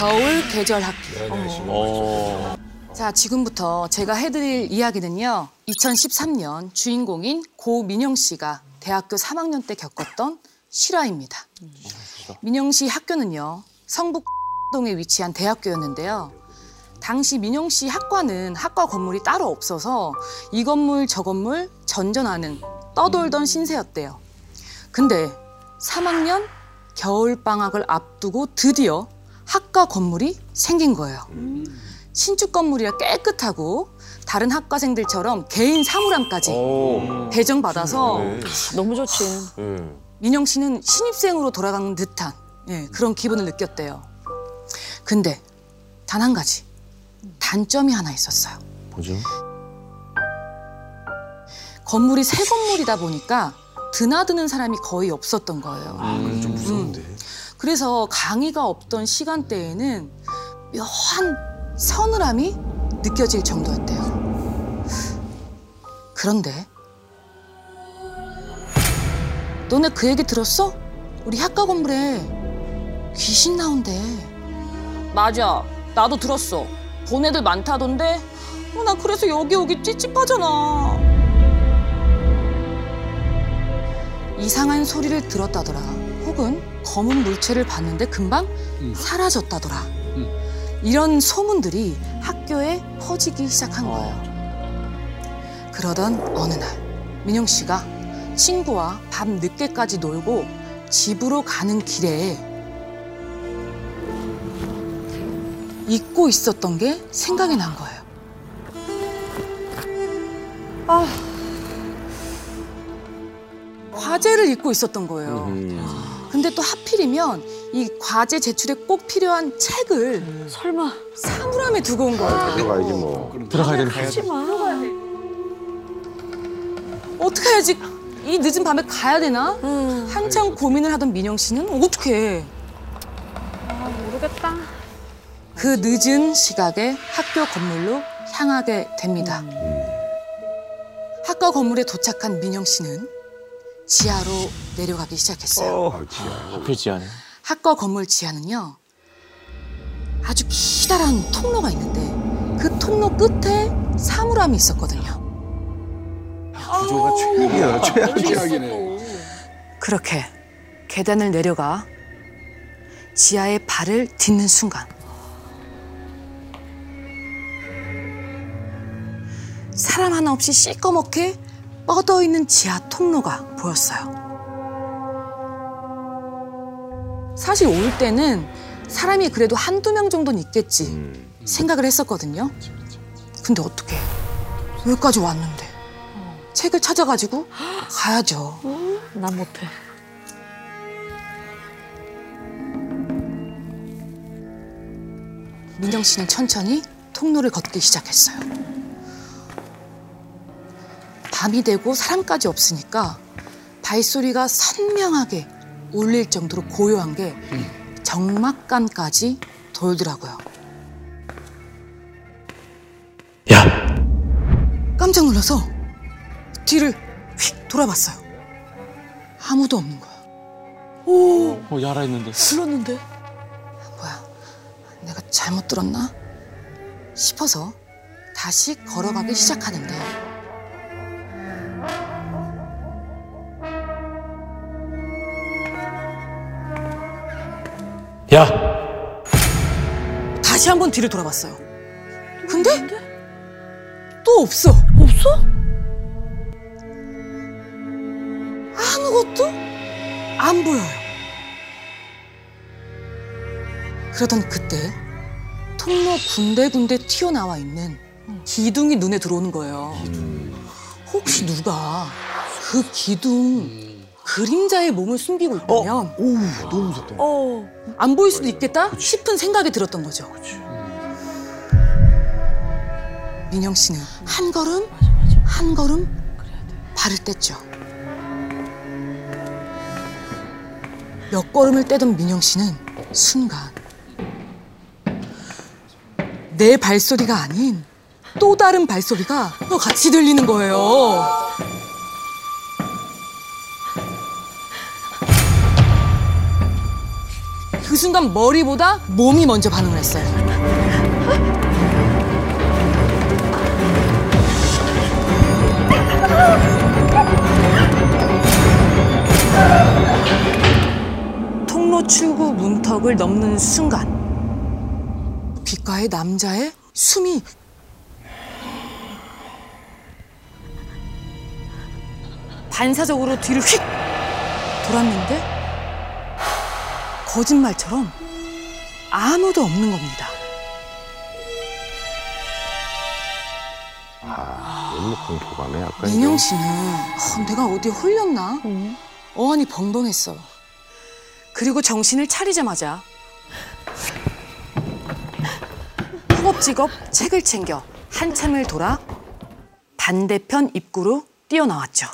겨울 계절 학기. 어. 자, 지금부터 제가 해드릴 이야기는요. 2013년 주인공인 고민영 씨가 대학교 3학년 때 겪었던 실화입니다. 민영 씨 학교는요. 성북동에 위치한 대학교였는데요. 당시 민영 씨 학과는 학과 건물이 따로 없어서 이 건물 저 건물 전전하는 떠돌던 신세였대요. 근데 3학년 겨울 방학을 앞두고 드디어 학과 건물이 생긴 거예요. 신축 건물이라 깨끗하고 다른 학과생들처럼 개인 사물함까지 배정받아서 너무 좋지. 민영 씨는 신입생으로 돌아간 듯한 예, 그런 기분을 느꼈대요. 근데 단 한 가지 단점이 하나 있었어요. 뭐죠? 건물이 새 건물이다 보니까 드나드는 사람이 거의 없었던 거예요. 아, 좀 무서운데. 그래서 강의가 없던 시간대에는 묘한 서늘함이 느껴질 정도였대요. 그런데 너네 그 얘기 들었어? 우리 학과 건물에 귀신 나온대. 맞아. 나도 들었어. 본 애들 많다던데. 어, 나 그래서 여기 오기 찝찝하잖아. 이상한 소리를 들었다더라. 혹은 검은 물체를 봤는데 금방 사라졌다더라. 이런 소문들이 학교에 퍼지기 시작한 거예요. 그러던 어느 날 민영 씨가 친구와 밤 늦게까지 놀고 집으로 가는 길에 잊고 있었던 게 생각이 난 거예요. 과제를 잊고 있었던 거예요. 근데 또 하필이면 이 과제 제출에 꼭 필요한 책을 설마. 사물함에 두고 온 거예요. 들어가야지 뭐. 들어가야 되는 하지 마. 어떻게 해야지? 이 늦은 밤에 가야 되나? 한참 고민을 하던 민영 씨는 어떻게 모르겠다. 그 늦은 시각에 학교 건물로 향하게 됩니다. 학과 건물에 도착한 민영 씨는 지하로 내려가기 시작했어요. 아, 지야. 하필 지하네. 학과 건물 지하는요. 아주 기다란 통로가 있는데 그 통로 끝에 사물함이 있었거든요. 구조가 최악이야, 최악이야. 그렇게 계단을 내려가 지하에 발을 딛는 순간 사람 하나 없이 시꺼멓게 뻗어 있는 지하 통로가 보였어요. 사실 올 때는 사람이 그래도 한두 명 정도는 있겠지 생각을 했었거든요. 근데 어떻게 여기까지 왔는데 책을 찾아가지고 가야죠. 난 못해. 민정 씨는 천천히 통로를 걷기 시작했어요. 밤이 되고 사람까지 없으니까 발소리가 선명하게 울릴 정도로 고요한 게 정막감까지 돌더라고요. 야! 깜짝 놀라서 뒤를 휙 돌아봤어요. 아무도 없는 거야. 어, 야라 했는데. 불렀는데. 뭐야, 내가 잘못 들었나? 싶어서 다시 걸어가기 시작하는데 다시 한 번 뒤를 돌아봤어요. 근데 또 없어. 없어? 아무것도 안 보여요. 그러던 그때 통로 군데군데 튀어나와 있는 기둥이 눈에 들어오는 거예요. 혹시 누가 그 기둥 그림자의 몸을 숨기고 있다면 오우, 너무 무섭다. 어. 안 보일 수도 있겠다 싶은 생각이 들었던 거죠. 민영 씨는 한 걸음 한 걸음 발을 뗐죠. 몇 걸음을 떼던 민영 씨는 순간 내 발소리가 아닌 또 다른 발소리가 또 같이 들리는 거예요. 순간 머리보다 몸이 먼저 반응을 했어요. 통로 출구 문턱을 넘는 순간 귓가에 남자의 숨이 반사적으로 뒤를 휙 돌았는데 거짓말처럼 아무도 없는 겁니다. 너무 공포감에 약간 민영 씨는 어, 내가 어디 홀렸나? 어안이 벙벙했어. 그리고 정신을 차리자마자 허겁지겁 책을 챙겨 한참을 돌아 반대편 입구로 뛰어나왔죠.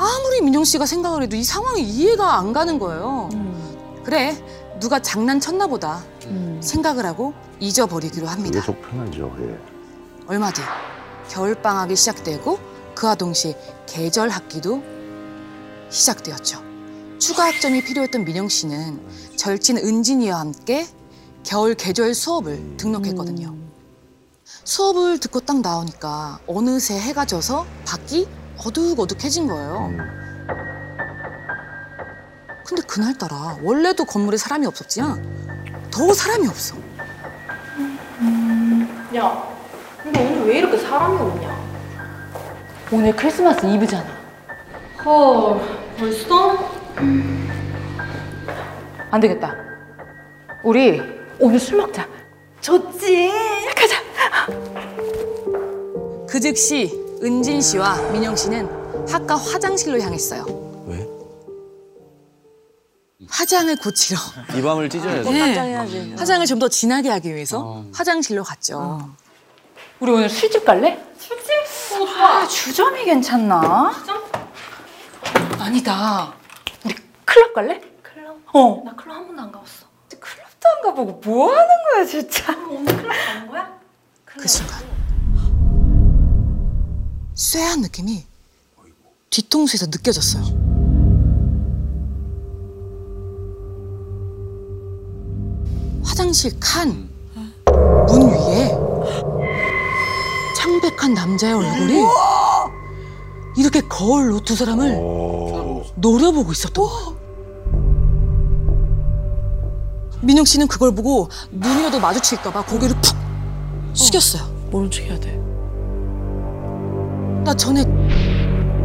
아무리 민영 씨가 생각을 해도 이 상황이 이해가 안 가는 거예요. 그래, 누가 장난쳤나 보다 생각을 하고 잊어버리기로 합니다. 이게 속편하죠. 예. 얼마 뒤 겨울방학이 시작되고 그와 동시에 계절 학기도 시작되었죠. 추가 학점이 필요했던 민영 씨는 절친 은진이와 함께 겨울 계절 수업을 등록했거든요. 수업을 듣고 딱 나오니까 어느새 해가 져서 밖이 어둑어둑해진 거예요. 음. 근데 그날따라 원래도 건물에 사람이 없었지만 더 사람이 없어. 야, 근데 오늘 왜 이렇게 사람이 없냐? 오늘 크리스마스 이브잖아. 헐, 벌써? 안 되겠다. 우리 오늘 술 먹자. 좋지. 가자. 그 즉시 은진 씨와 민영 씨는 학과 화장실로 향했어요. 왜? 화장을 고치러. 이 밤을 찢어야지. 네. 화장을 좀 더 진하게 하기 위해서 화장실로 갔죠. 우리 오늘 술집 갈래? 술집? 아, 주점이 괜찮나? 아니다. 우리 클럽 갈래? 클럽? 어. 나 클럽 한 번도 안 가봤어. 클럽도 안 가보고 뭐 하는 거야, 진짜? 오늘 클럽 가는 거야? 그 순간 쇠한 느낌이 뒤통수에서 느껴졌어요. 화장실 칸 문 위에 창백한 남자의 얼굴이 이렇게 거울로 두 사람을 오. 노려보고 있었던. 민영 씨는 그걸 보고 눈이라도 마주칠까봐 고개를 푹 숙였어요. 척 해야 돼. 나 전에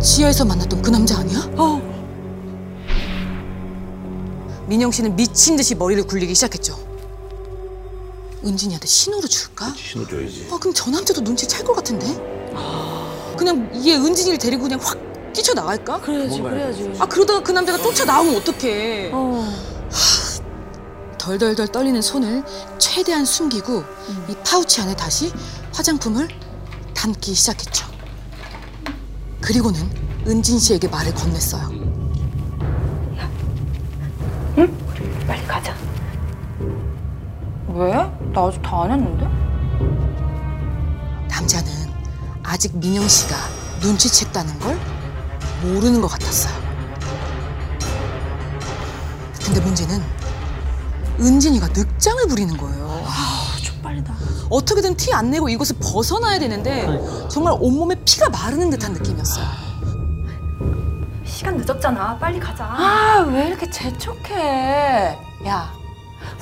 지하에서 만났던 그 남자 아니야? 어. 민영 씨는 미친 듯이 머리를 굴리기 시작했죠. 은진이한테 신호를 줄까? 신호 줘야지. 아, 그럼 저 남자도 눈치 챌 것 같은데? 그냥 얘 은진이를 데리고 그냥 확 뛰쳐 나갈까? 그래야지, 그래야지. 아, 그러다가 그 남자가 쫓아 나오면 어떡해. 어. 덜덜덜 떨리는 손을 최대한 숨기고 이 파우치 안에 다시 화장품을 담기 시작했죠. 그리고는 은진 씨에게 말을 건넸어요. 빨리 가자. 왜? 나 아직 다 안 했는데? 남자는 아직 민영 씨가 눈치챘다는 걸 모르는 것 같았어요. 근데 문제는 은진이가 늑장을 부리는 거예요. 쪽팔리다. 어떻게든 티 안 내고 이곳을 벗어나야 되는데 정말 온몸에 피가 마르는 듯한 느낌이었어요. 시간 늦었잖아. 빨리 가자. 아, 왜 이렇게 재촉해? 야,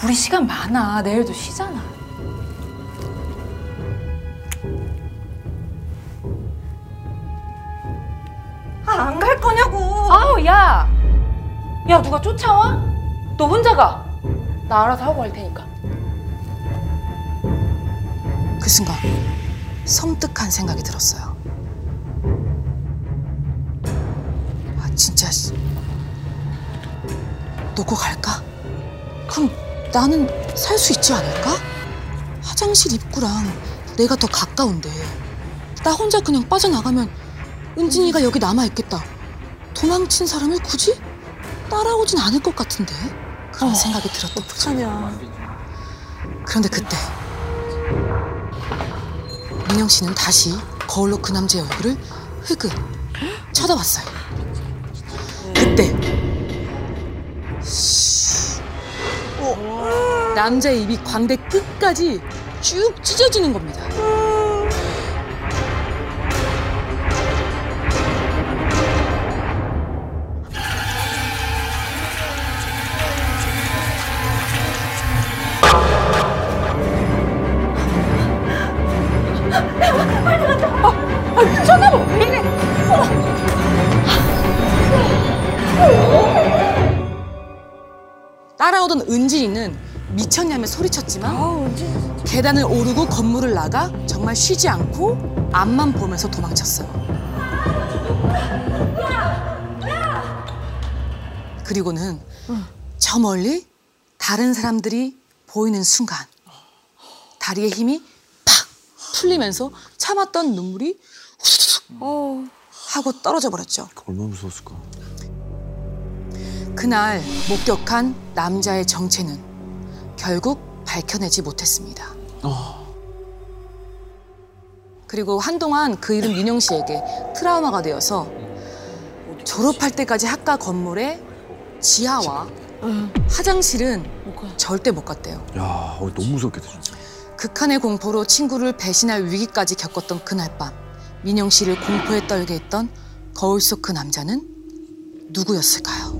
우리 시간 많아. 내일도 쉬잖아. 아, 안 갈 거냐고. 아우, 야! 야, 누가 쫓아와? 너 혼자 가. 나 알아서 하고 갈 테니까. 그 순간 섬뜩한 생각이 들었어요. 아 진짜 씨. 놓고 갈까? 그럼 나는 살 수 있지 않을까? 화장실 입구랑 내가 더 가까운데 나 혼자 그냥 빠져나가면 은진이가 여기 남아 있겠다. 도망친 사람을 굳이 따라오진 않을 것 같은데 그런 생각이 들었던 거죠. 그런데 그때 민영 씨는 다시 거울로 그 남자의 얼굴을 흐긋 쳐다봤어요. 그때 어, 남자의 입이 광대 끝까지 쭉 찢어지는 겁니다. 따라오던 은진이는 미쳤냐며 소리쳤지만 계단을 오르고 건물을 나가 정말 쉬지 않고 앞만 보면서 도망쳤어요. 그리고는 저 멀리 다른 사람들이 보이는 순간 다리에 힘이 팍 풀리면서 참았던 눈물이 후두둑 하고 떨어져 버렸죠. 얼마나 무서웠을까. 그날 목격한 남자의 정체는 결국 밝혀내지 못했습니다. 그리고 한동안 그 일은 민영 씨에게 트라우마가 되어서 졸업할 때까지 학과 건물에 지하와 화장실은 절대 못 갔대요. 야, 어, 너무 무섭겠다 진짜. 극한의 공포로 친구를 배신할 위기까지 겪었던 그날 밤 민영 씨를 공포에 떨게 했던 거울 속 그 남자는 누구였을까요?